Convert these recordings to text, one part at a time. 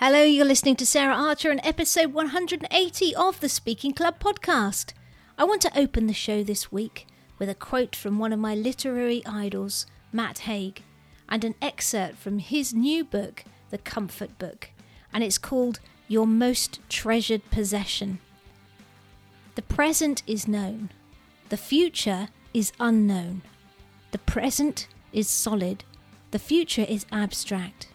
Hello, you're listening to Sarah Archer and episode 180 of the Speaking Club podcast. I want to open the show this week with a quote from one of my literary idols, Matt Haig, and an excerpt from his new book, The Comfort Book, and it's called Your Most Treasured Possession. The present is known, the future is unknown. The present is solid, the future is abstract.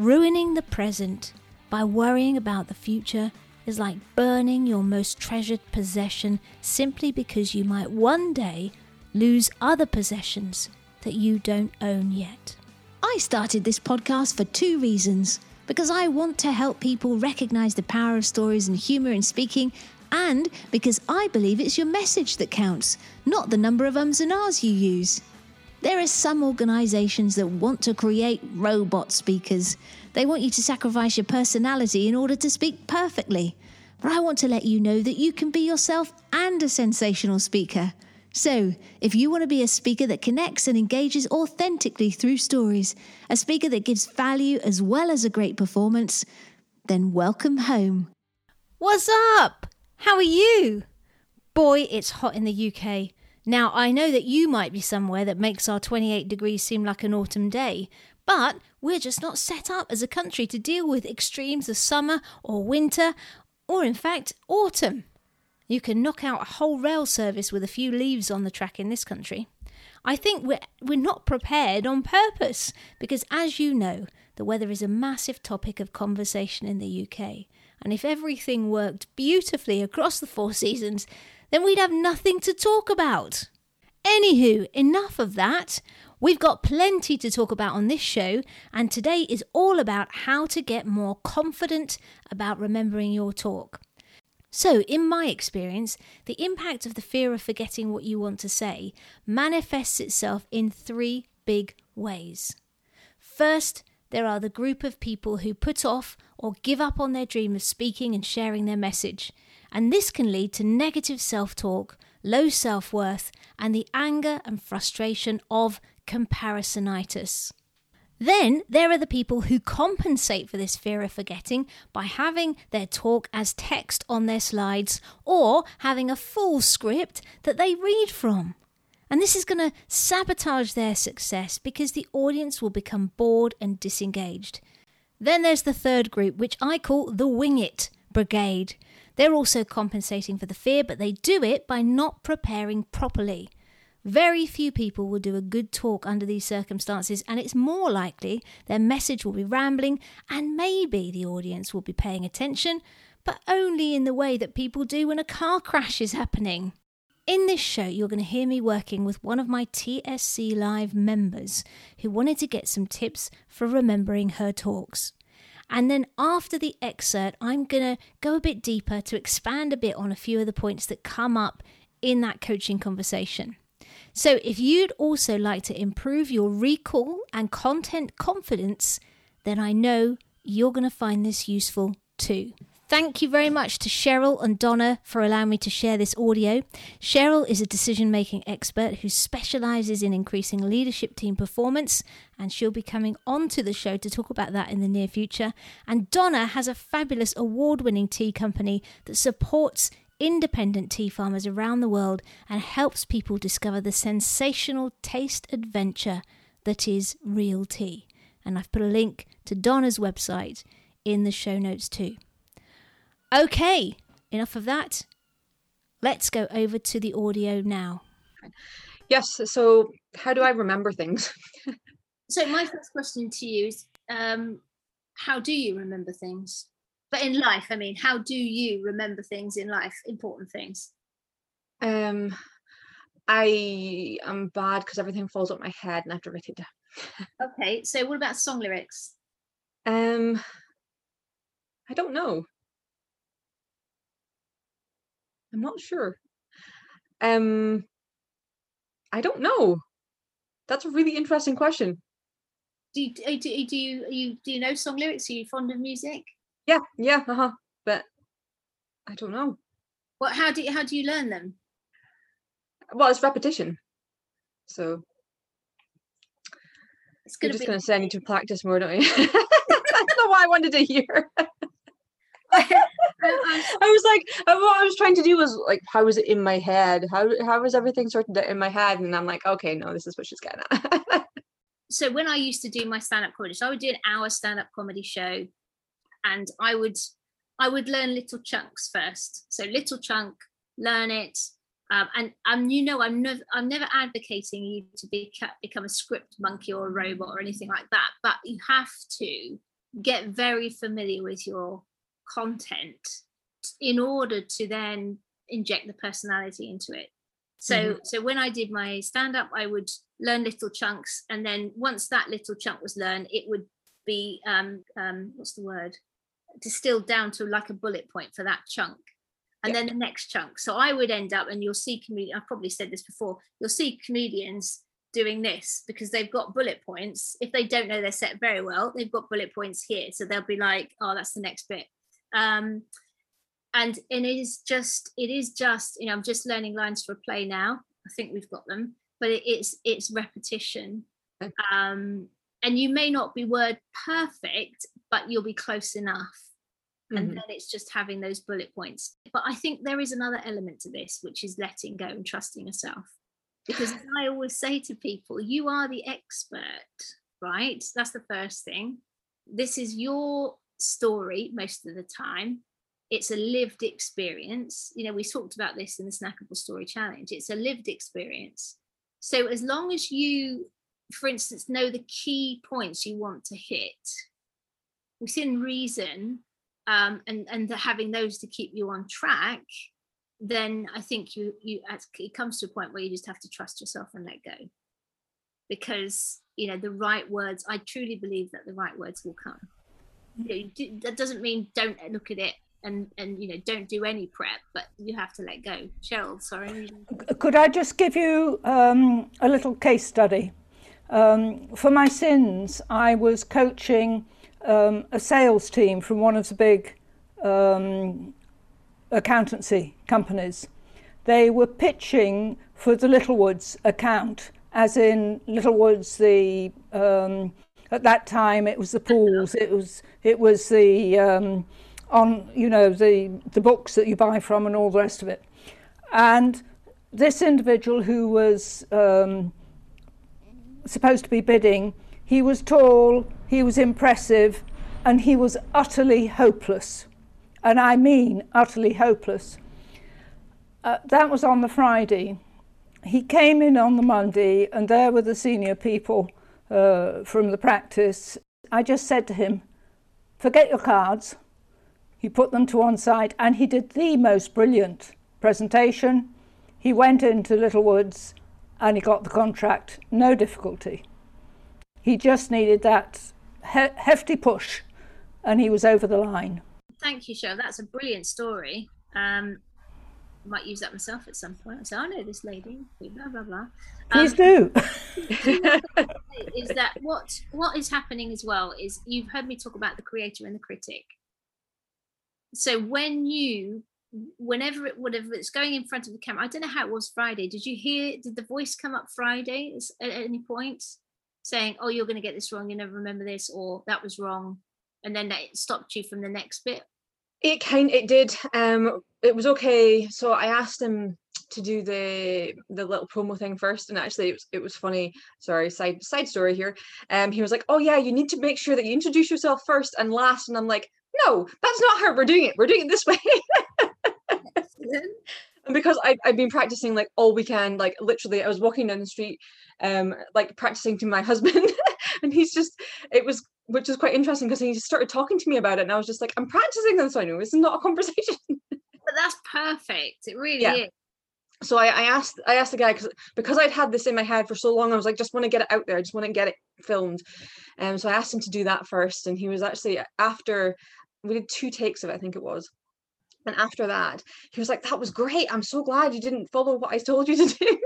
Ruining the present by worrying about the future is like burning your most treasured possession simply because you might one day lose other possessions that you don't own yet. I started this podcast for two reasons. Because I want to help people recognize the power of stories and humor in speaking, and because I believe it's your message that counts, not the number of ums and ahs you use. There are some organizations that want to create robot speakers. They want you to sacrifice your personality in order to speak perfectly. But I want to let you know that you can be yourself and a sensational speaker. So, if you want to be a speaker that connects and engages authentically through stories, a speaker that gives value as well as a great performance, then welcome home. What's up? How are you? Boy, it's hot in the UK. Now, I know that you might be somewhere that makes our 28 degrees seem like an autumn day, but we're just not set up as a country to deal with extremes of summer or winter, or in fact, autumn. You can knock out a whole rail service with a few leaves on the track in this country. I think we're, we're not prepared on purpose because, as you know, the weather is a massive topic of conversation in the UK. And if everything worked beautifully across the four seasons, then we'd have nothing to talk about. Anywho, enough of that. We've got plenty to talk about on this show, and today is all about how to get more confident about remembering your talk. So, in my experience, the impact of the fear of forgetting what you want to say manifests itself in three big ways. First, there are the group of people who put off or give up on their dream of speaking and sharing their message and this can lead to negative self talk, low self worth, and the anger and frustration of comparisonitis. Then there are the people who compensate for this fear of forgetting by having their talk as text on their slides or having a full script that they read from. And this is going to sabotage their success because the audience will become bored and disengaged. Then there's the third group, which I call the Wing It Brigade. They're also compensating for the fear, but they do it by not preparing properly. Very few people will do a good talk under these circumstances, and it's more likely their message will be rambling, and maybe the audience will be paying attention, but only in the way that people do when a car crash is happening. In this show, you're going to hear me working with one of my TSC Live members who wanted to get some tips for remembering her talks. And then after the excerpt, I'm going to go a bit deeper to expand a bit on a few of the points that come up in that coaching conversation. So, if you'd also like to improve your recall and content confidence, then I know you're going to find this useful too. Thank you very much to Cheryl and Donna for allowing me to share this audio. Cheryl is a decision making expert who specializes in increasing leadership team performance, and she'll be coming onto the show to talk about that in the near future. And Donna has a fabulous award winning tea company that supports independent tea farmers around the world and helps people discover the sensational taste adventure that is real tea. And I've put a link to Donna's website in the show notes too. Okay, enough of that. Let's go over to the audio now. Yes, so how do I remember things? so, my first question to you is um, how do you remember things? But in life, I mean, how do you remember things in life, important things? Um, I am bad because everything falls up my head and I have to write it down. okay, so what about song lyrics? Um, I don't know. I'm not sure. Um, I don't know. That's a really interesting question. Do you, do, you, do you you do you know song lyrics? Are you fond of music? Yeah, yeah, uh-huh. But I don't know. Well, how do you, how do you learn them? Well, it's repetition. So it's gonna You're just be... going to say I need to practice more, don't you? That's not what I wanted to hear. I was like, what I was trying to do was like, how was it in my head? How how was everything sorted in my head? And I'm like, okay, no, this is what she's getting at. so when I used to do my stand-up comedy, so I would do an hour stand-up comedy show, and I would I would learn little chunks first. So little chunk, learn it, um, and and you know I'm never I'm never advocating you to be, become a script monkey or a robot or anything like that. But you have to get very familiar with your content in order to then inject the personality into it. So mm-hmm. so when I did my stand up, I would learn little chunks, and then once that little chunk was learned, it would be um, um, what's the word distilled down to like a bullet point for that chunk and then the next chunk. So I would end up, and you'll see comedian. I've probably said this before. You'll see comedians doing this because they've got bullet points. If they don't know their set very well, they've got bullet points here. So they'll be like, "Oh, that's the next bit." Um, and and it is just, it is just, you know, I'm just learning lines for a play now. I think we've got them, but it, it's it's repetition. Um, and you may not be word perfect, but you'll be close enough and mm-hmm. then it's just having those bullet points but i think there is another element to this which is letting go and trusting yourself because i always say to people you are the expert right that's the first thing this is your story most of the time. It's a lived experience. You know we talked about this in the snackable story challenge. It's a lived experience. So as long as you for instance know the key points you want to hit within reason um, and and having those to keep you on track then i think you you it comes to a point where you just have to trust yourself and let go. Because you know the right words i truly believe that the right words will come you know, that doesn't mean don't look at it and and you know don't do any prep but you have to let go. Cheryl sorry. Could i just give you um, a little case study? Um, for my sins i was coaching um, a sales team from one of the big um, accountancy companies. They were pitching for the Littlewoods account, as in Littlewoods, the um, at that time it was the pools, it was it was the um, on you know the the books that you buy from and all the rest of it. And this individual who was um, supposed to be bidding, he was tall, he was impressive, and he was utterly hopeless. And I mean utterly hopeless. Uh, that was on the Friday. He came in on the Monday, and there were the senior people uh, from the practice. I just said to him, Forget your cards. He put them to one side, and he did the most brilliant presentation. He went into Littlewoods and he got the contract, no difficulty. He just needed that he- hefty push and he was over the line. Thank you, Cheryl. That's a brilliant story. Um, I might use that myself at some point. So I know this lady. Blah blah blah. Please um, do. that what what is happening as well? Is you've heard me talk about the creator and the critic. So when you whenever it whatever it's going in front of the camera i don't know how it was friday did you hear did the voice come up friday at any point saying oh you're going to get this wrong you never remember this or that was wrong and then it stopped you from the next bit it kind it did um it was okay so i asked him to do the the little promo thing first and actually it was, it was funny sorry side side story here um he was like oh yeah you need to make sure that you introduce yourself first and last and i'm like no that's not how we're doing it we're doing it this way. And because I, i've been practicing like all weekend like literally i was walking down the street um like practicing to my husband and he's just it was which is quite interesting because he just started talking to me about it and i was just like i'm practicing this i know it's not a conversation. But that's perfect it really yeah. is so I, I asked I asked the guy because because I'd had this in my head for so long I was like just want to get it out there I just want to get it filmed. And um, so I asked him to do that first and he was actually after we did two takes of it I think it was. And after that he was like that was great I'm so glad you didn't follow what I told you to do.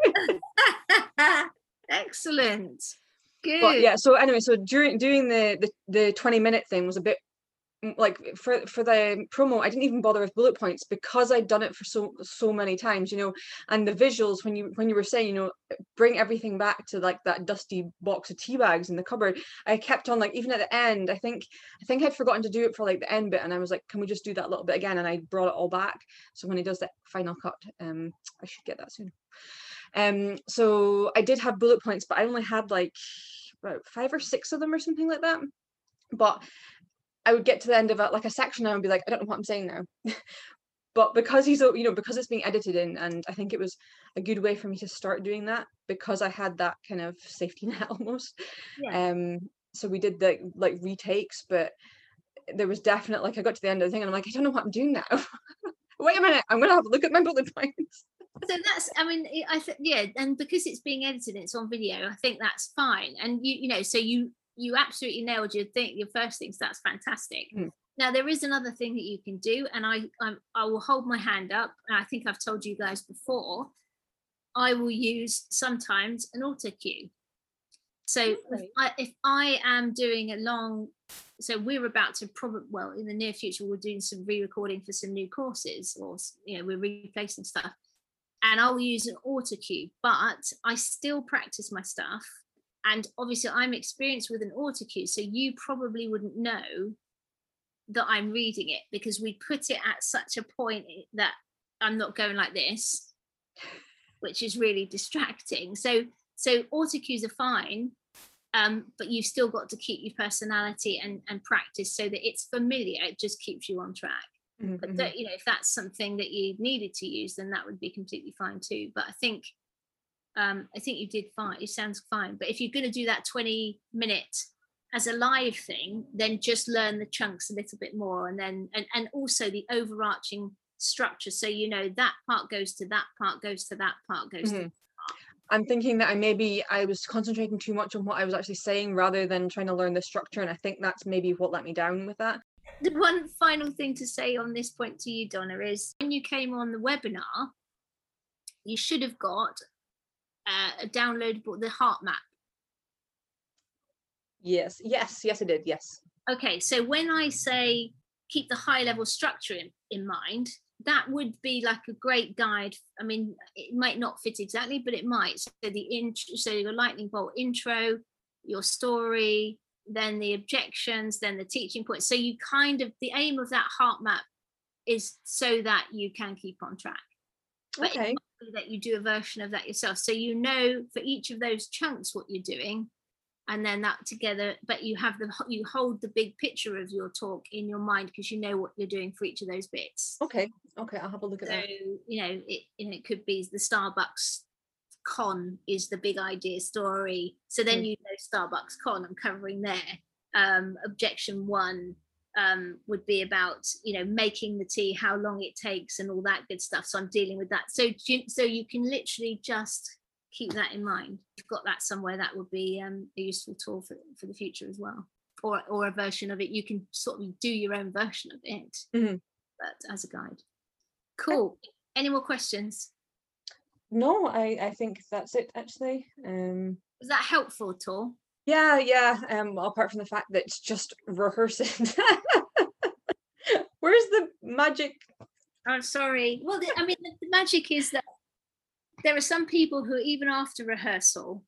Excellent. Good. But yeah, so anyway, so during doing the, the the 20 minute thing was a bit like for for the promo i didn't even bother with bullet points because i'd done it for so so many times you know? And the visuals when you when you were saying you know bring everything back to like that dusty box of tea bags in the cupboard i kept on like even at the end i think i think i'd forgotten to do it for like the end bit and i was like can we just do that little bit again? And i brought it all back. So when he does that final cut um i should get that soon. Um so i did have bullet points but i only had like about five or six of them or something like that. But I would get to the end of a, like a section and I'd be like, I don't know what I'm saying now. but because he's you know because it's being edited in and i think it was a good way for me to start doing that because i had that kind of safety net almost yeah. um so we did the like retakes but there was definitely like i got to the end of the thing and i'm like i don't know what i'm doing now wait a minute i'm gonna have a look at my bullet points so that's i mean i think yeah and because it's being edited it's on video i think that's fine and you you know so you you absolutely nailed your thing your first things that's fantastic. Mm. now there is another thing that you can do and I, I i will hold my hand up and i think i've told you guys before i will use sometimes an auto cue. So if, I, if I am doing a long so we're about to probably well in the near future we're doing some re-recording for some new courses or you know we're replacing stuff and i'll use an auto cue but i still practice my stuff and obviously i'm experienced with an autocue so you probably wouldn't know that i'm reading it because we put it at such a point that i'm not going like this which is really distracting. So so autocues are fine um, but you've still got to keep your personality and, and practice so that it's familiar it just keeps you on track. Mm-hmm. but that, you know if that's something that you needed to use then that would be completely fine too. But i think um, I think you did fine. It sounds fine. But if you're going to do that 20 minute as a live thing, then just learn the chunks a little bit more, and then and and also the overarching structure. So you know that part goes to that part, goes to that part, goes mm-hmm. to. I'm thinking that I maybe I was concentrating too much on what I was actually saying rather than trying to learn the structure, and I think that's maybe what let me down with that. The one final thing to say on this point to you, Donna, is when you came on the webinar, you should have got uh, a downloadable the heart map? Yes yes yes it did yes. Okay so when i say keep the high level structure in, in mind that would be like a great guide. I mean it might not fit exactly but it might. So the intro so your lightning bolt intro your story then the objections then the teaching points. So you kind of the aim of that heart map is so that you can keep on track. But okay that you do a version of that yourself. So you know for each of those chunks what you're doing, and then that together, but you have the you hold the big picture of your talk in your mind because you know what you're doing for each of those bits. Okay, okay, I'll have a look at so, that. You know, it you know it could be the Starbucks con is the big idea story. So then mm. you know Starbucks con, I'm covering there. Um, objection one, um, would be about you know making the tea how long it takes and all that good stuff. So i'm dealing with that. So so you can literally just keep that in mind. You've got that somewhere that would be um, a useful tool for, for the future as well. Or or a version of it. You can sort of do your own version of it mm-hmm. but as a guide. Cool. Any more questions? No i i think that's it actually. Um was that helpful at all yeah, yeah. Um, apart from the fact that it's just rehearsing. Where's the magic? I'm sorry. Well, the, I mean, the, the magic is that there are some people who, even after rehearsal,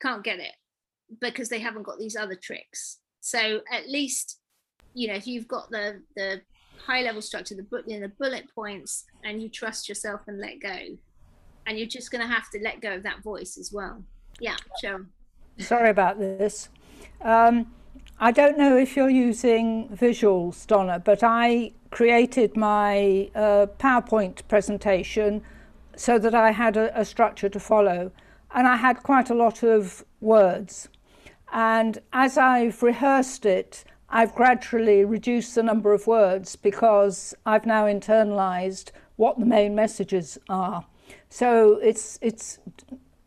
can't get it because they haven't got these other tricks. So at least, you know, if you've got the the high level structure, the know, the bullet points, and you trust yourself and let go, and you're just going to have to let go of that voice as well. Yeah, sure. Sorry about this. Um, I don't know if you're using visuals, Donna, but I created my uh, PowerPoint presentation so that I had a, a structure to follow. And I had quite a lot of words. And as I've rehearsed it, I've gradually reduced the number of words because I've now internalized what the main messages are. So it's, it's,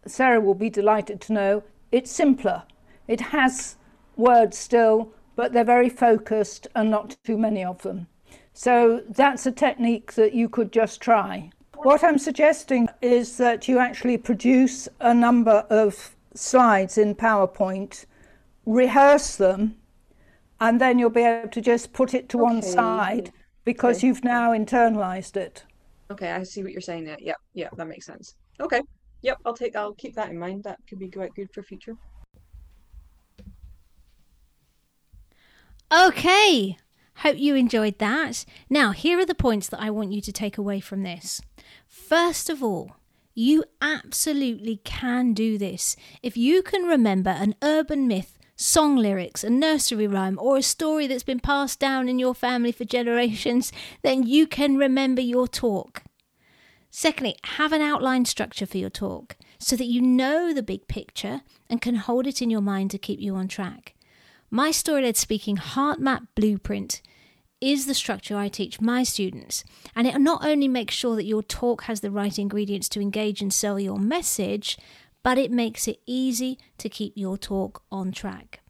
Sarah will be delighted to know it's simpler. It has words still, but they're very focused and not too many of them. So that's a technique that you could just try. What I'm suggesting is that you actually produce a number of slides in PowerPoint, rehearse them, and then you'll be able to just put it to one side because okay. you've now internalized it. Okay, I see what you're saying there. Yeah, yeah, that makes sense. Okay. Yep, I'll take I'll keep that in mind. That could be quite good for future. Okay, hope you enjoyed that. Now, here are the points that I want you to take away from this. First of all, you absolutely can do this. If you can remember an urban myth, song lyrics, a nursery rhyme, or a story that's been passed down in your family for generations, then you can remember your talk. Secondly, have an outline structure for your talk so that you know the big picture and can hold it in your mind to keep you on track. My story led speaking heart map blueprint is the structure I teach my students, and it not only makes sure that your talk has the right ingredients to engage and sell your message, but it makes it easy to keep your talk on track.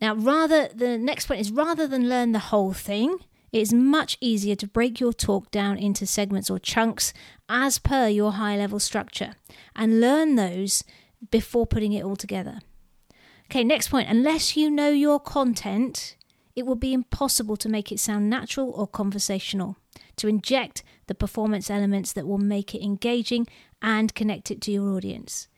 Now, rather the next point is rather than learn the whole thing, it is much easier to break your talk down into segments or chunks as per your high level structure and learn those before putting it all together. Okay, next point. Unless you know your content, it will be impossible to make it sound natural or conversational, to inject the performance elements that will make it engaging and connect it to your audience.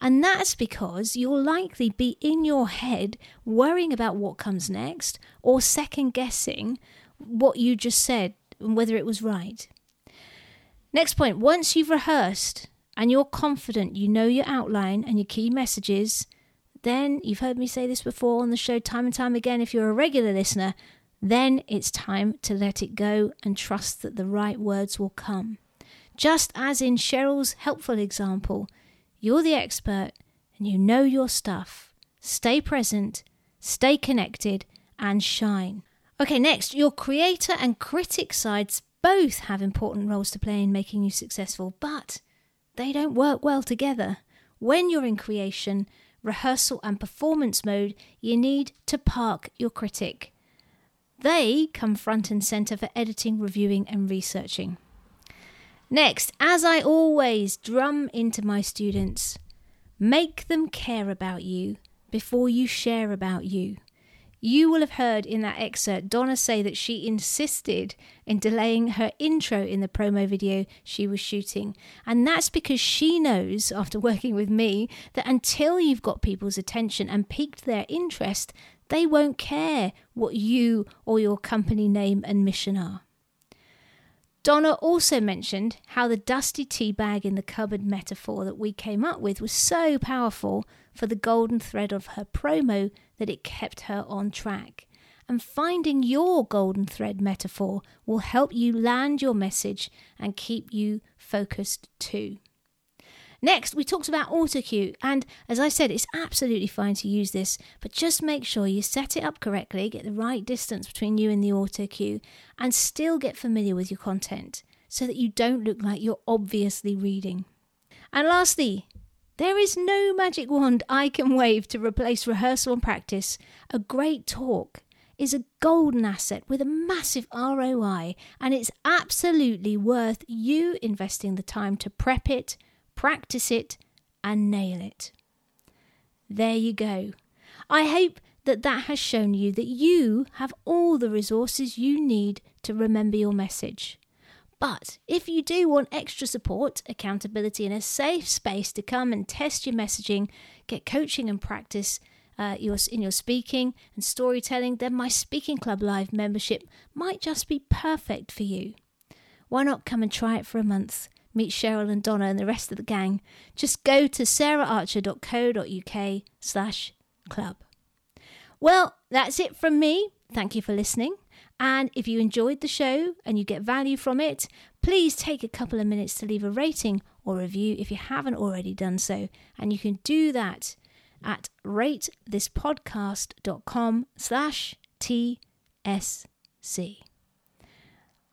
And that's because you'll likely be in your head worrying about what comes next or second guessing what you just said and whether it was right. Next point once you've rehearsed and you're confident you know your outline and your key messages, then you've heard me say this before on the show time and time again if you're a regular listener, then it's time to let it go and trust that the right words will come. Just as in Cheryl's helpful example, you're the expert and you know your stuff. Stay present, stay connected, and shine. Okay, next, your creator and critic sides both have important roles to play in making you successful, but they don't work well together. When you're in creation, rehearsal, and performance mode, you need to park your critic. They come front and centre for editing, reviewing, and researching. Next, as I always drum into my students, make them care about you before you share about you. You will have heard in that excerpt Donna say that she insisted in delaying her intro in the promo video she was shooting. And that's because she knows, after working with me, that until you've got people's attention and piqued their interest, they won't care what you or your company name and mission are. Donna also mentioned how the dusty tea bag in the cupboard metaphor that we came up with was so powerful for the golden thread of her promo that it kept her on track. And finding your golden thread metaphor will help you land your message and keep you focused too. Next, we talked about autocue, and as I said, it's absolutely fine to use this, but just make sure you set it up correctly, get the right distance between you and the autocue, and still get familiar with your content so that you don't look like you're obviously reading. And lastly, there is no magic wand I can wave to replace rehearsal and practice. A great talk is a golden asset with a massive ROI, and it's absolutely worth you investing the time to prep it practice it, and nail it. There you go. I hope that that has shown you that you have all the resources you need to remember your message. But if you do want extra support, accountability, and a safe space to come and test your messaging, get coaching and practice uh, your, in your speaking and storytelling, then my Speaking Club Live membership might just be perfect for you. Why not come and try it for a month? meet Cheryl and Donna and the rest of the gang, just go to saraharcher.co.uk slash club. Well, that's it from me. Thank you for listening. And if you enjoyed the show and you get value from it, please take a couple of minutes to leave a rating or review if you haven't already done so. And you can do that at ratethispodcast.com slash TSC.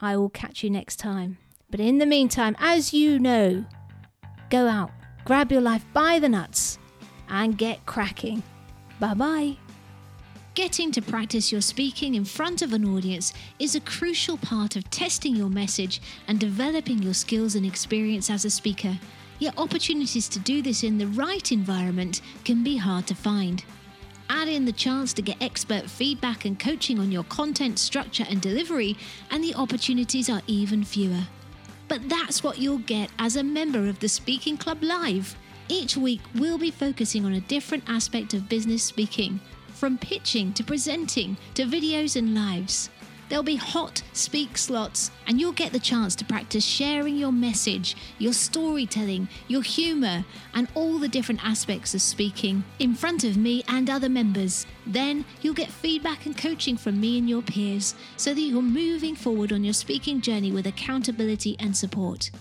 I will catch you next time. But in the meantime, as you know, go out, grab your life by the nuts, and get cracking. Bye bye. Getting to practice your speaking in front of an audience is a crucial part of testing your message and developing your skills and experience as a speaker. Yet, opportunities to do this in the right environment can be hard to find. Add in the chance to get expert feedback and coaching on your content structure and delivery, and the opportunities are even fewer. But that's what you'll get as a member of the Speaking Club Live. Each week, we'll be focusing on a different aspect of business speaking, from pitching to presenting to videos and lives. There'll be hot speak slots, and you'll get the chance to practice sharing your message, your storytelling, your humour, and all the different aspects of speaking in front of me and other members. Then you'll get feedback and coaching from me and your peers so that you're moving forward on your speaking journey with accountability and support.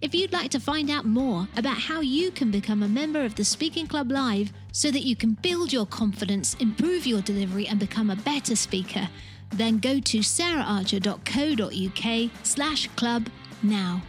If you'd like to find out more about how you can become a member of the Speaking Club Live so that you can build your confidence, improve your delivery, and become a better speaker, then go to saraharcher.co.uk slash club now.